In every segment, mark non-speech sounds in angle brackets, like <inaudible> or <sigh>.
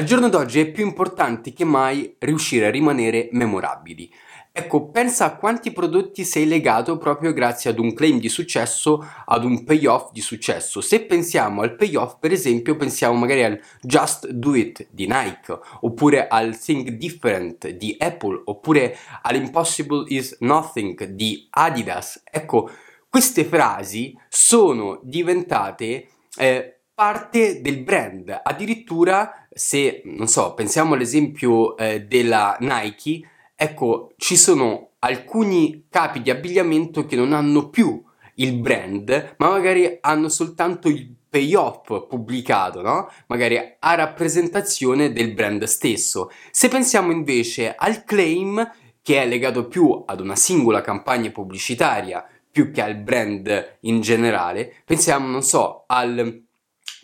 Al giorno d'oggi è più importante che mai riuscire a rimanere memorabili. Ecco, pensa a quanti prodotti sei legato proprio grazie ad un claim di successo, ad un payoff di successo. Se pensiamo al payoff, per esempio, pensiamo magari al Just Do It di Nike, oppure al Think Different di Apple, oppure all'Impossible is Nothing di Adidas. Ecco, queste frasi sono diventate eh, parte del brand. Addirittura, se non so, pensiamo all'esempio eh, della Nike, ecco, ci sono alcuni capi di abbigliamento che non hanno più il brand, ma magari hanno soltanto il payoff pubblicato, no? Magari a rappresentazione del brand stesso. Se pensiamo invece al claim, che è legato più ad una singola campagna pubblicitaria più che al brand in generale, pensiamo, non so, al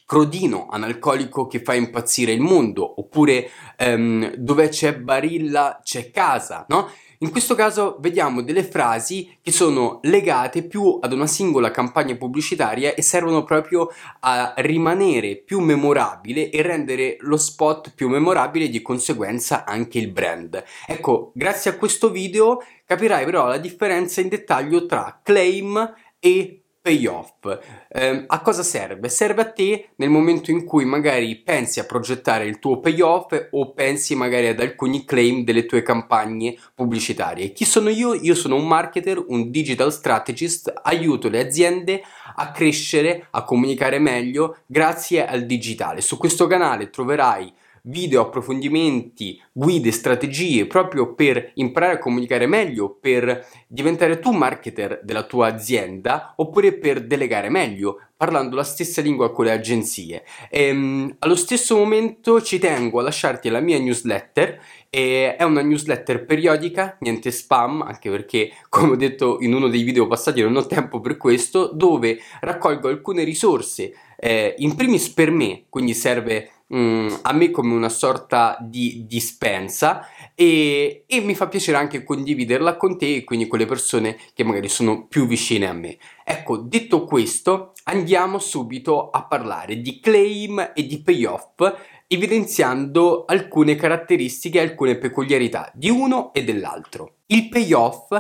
crodino analcolico che fa impazzire il mondo, oppure um, dove c'è Barilla c'è casa, no? In questo caso vediamo delle frasi che sono legate più ad una singola campagna pubblicitaria e servono proprio a rimanere più memorabile e rendere lo spot più memorabile e di conseguenza anche il brand. Ecco, grazie a questo video capirai però la differenza in dettaglio tra claim e payoff. Eh, a cosa serve? Serve a te nel momento in cui magari pensi a progettare il tuo payoff o pensi magari ad alcuni claim delle tue campagne pubblicitarie. Chi sono io? Io sono un marketer, un digital strategist, aiuto le aziende a crescere, a comunicare meglio grazie al digitale. Su questo canale troverai video, approfondimenti, guide, strategie proprio per imparare a comunicare meglio, per diventare tu marketer della tua azienda oppure per delegare meglio, parlando la stessa lingua con le agenzie. E, ehm, allo stesso momento ci tengo a lasciarti la mia newsletter e è una newsletter periodica, niente spam, anche perché <laughs> come ho detto in uno dei video passati non ho tempo per questo, dove raccolgo alcune risorse eh, in primis per me, quindi serve mm, a me come una sorta di dispensa e, e, mi fa piacere anche condividerla con te e quindi con le persone che magari sono più vicine a me. Ecco, detto questo, andiamo subito a parlare di claim e di payoff evidenziando alcune caratteristiche alcune peculiarità di uno e dell'altro. Il payoff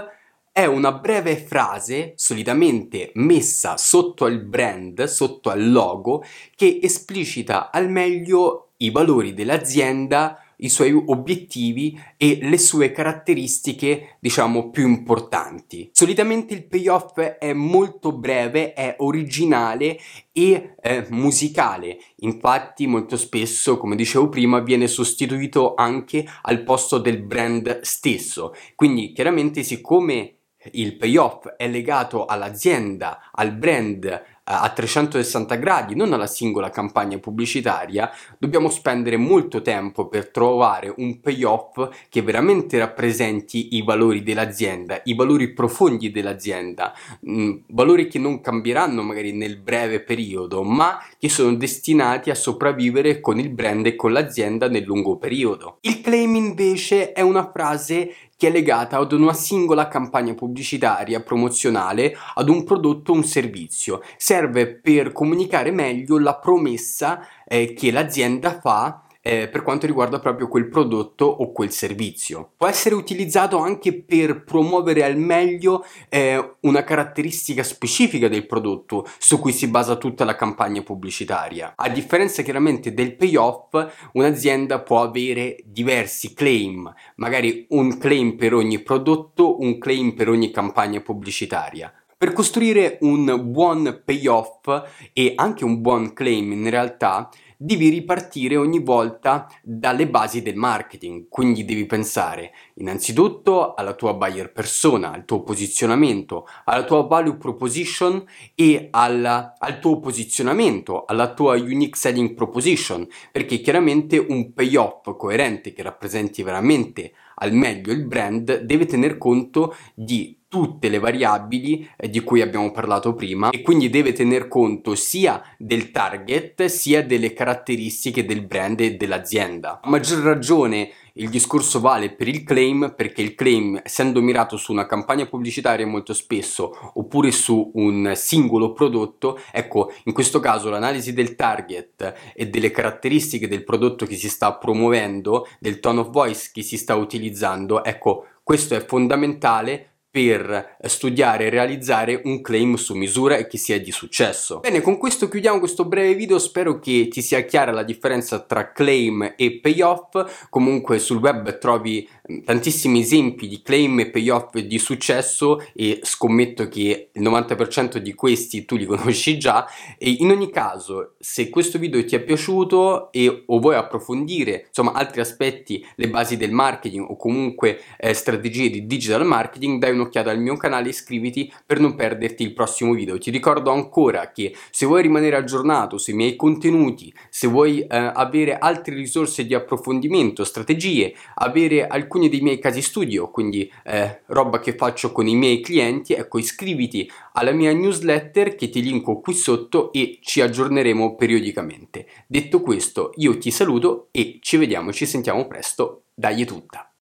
è una breve frase solitamente messa sotto al brand, sotto al logo, che esplicita al meglio i valori dell'azienda, i suoi obiettivi e le sue caratteristiche, diciamo, più importanti. Solitamente il payoff è molto breve, è originale e eh, musicale. Infatti, molto spesso, come dicevo prima, viene sostituito anche al posto del brand stesso. Quindi, chiaramente, siccome il payoff è legato all'azienda, al brand, a 360 gradi, non alla singola campagna pubblicitaria, dobbiamo spendere molto tempo per trovare un payoff che veramente rappresenti i valori dell'azienda, i valori profondi dell'azienda, mm, valori che non cambieranno magari nel breve periodo, ma che sono destinati a sopravvivere con il brand e con l'azienda nel lungo periodo. Il claim invece è una frase che è legata ad una singola campagna pubblicitaria promozionale ad un prodotto o un servizio. Serve per comunicare meglio la promessa eh, che l'azienda fa eh, per quanto riguarda proprio quel prodotto o quel servizio. Può essere utilizzato anche per promuovere al meglio eh, una caratteristica specifica del prodotto su cui si basa tutta la campagna pubblicitaria. A differenza chiaramente del payoff, un'azienda può avere diversi claim, magari un claim per ogni prodotto, un claim per ogni campagna pubblicitaria. Per costruire un buon payoff e anche un buon claim in realtà devi ripartire ogni volta dalle basi del marketing, quindi devi pensare innanzitutto alla tua buyer persona, al tuo posizionamento, alla tua value proposition e alla, al tuo posizionamento, alla tua unique selling proposition, perché chiaramente un payoff coerente che rappresenti veramente al meglio il brand deve tener conto di tutte le variabili eh, di cui abbiamo parlato prima e quindi deve tener conto sia del target sia delle caratteristiche del brand e dell'azienda. A maggior ragione il discorso vale per il claim perché il claim essendo mirato su una campagna pubblicitaria molto spesso oppure su un singolo prodotto, ecco in questo caso l'analisi del target e delle caratteristiche del prodotto che si sta promuovendo, del tone of voice che si sta utilizzando, ecco questo è fondamentale per studiare e realizzare un claim su misura e che sia di successo. Bene, con questo chiudiamo questo breve video, spero che ti sia chiara la differenza tra claim e payoff, comunque sul web trovi mm, tantissimi esempi di claim e payoff di successo e scommetto che il 90% di questi tu li conosci già. E in ogni caso se questo video ti è piaciuto e o vuoi approfondire insomma altri aspetti, le basi del marketing o comunque eh, strategie di digital marketing dai uno un'occhiata al mio canale e iscriviti per non perderti il prossimo video. Ti ricordo ancora che se vuoi rimanere aggiornato sui miei contenuti, se vuoi eh, avere altre risorse di approfondimento, strategie, avere alcuni dei miei casi studio, quindi eh, roba che faccio con i miei clienti, ecco iscriviti alla mia newsletter che ti linko qui sotto e ci aggiorneremo periodicamente. Detto questo, io ti saluto e ci vediamo, ci sentiamo presto. È tutta!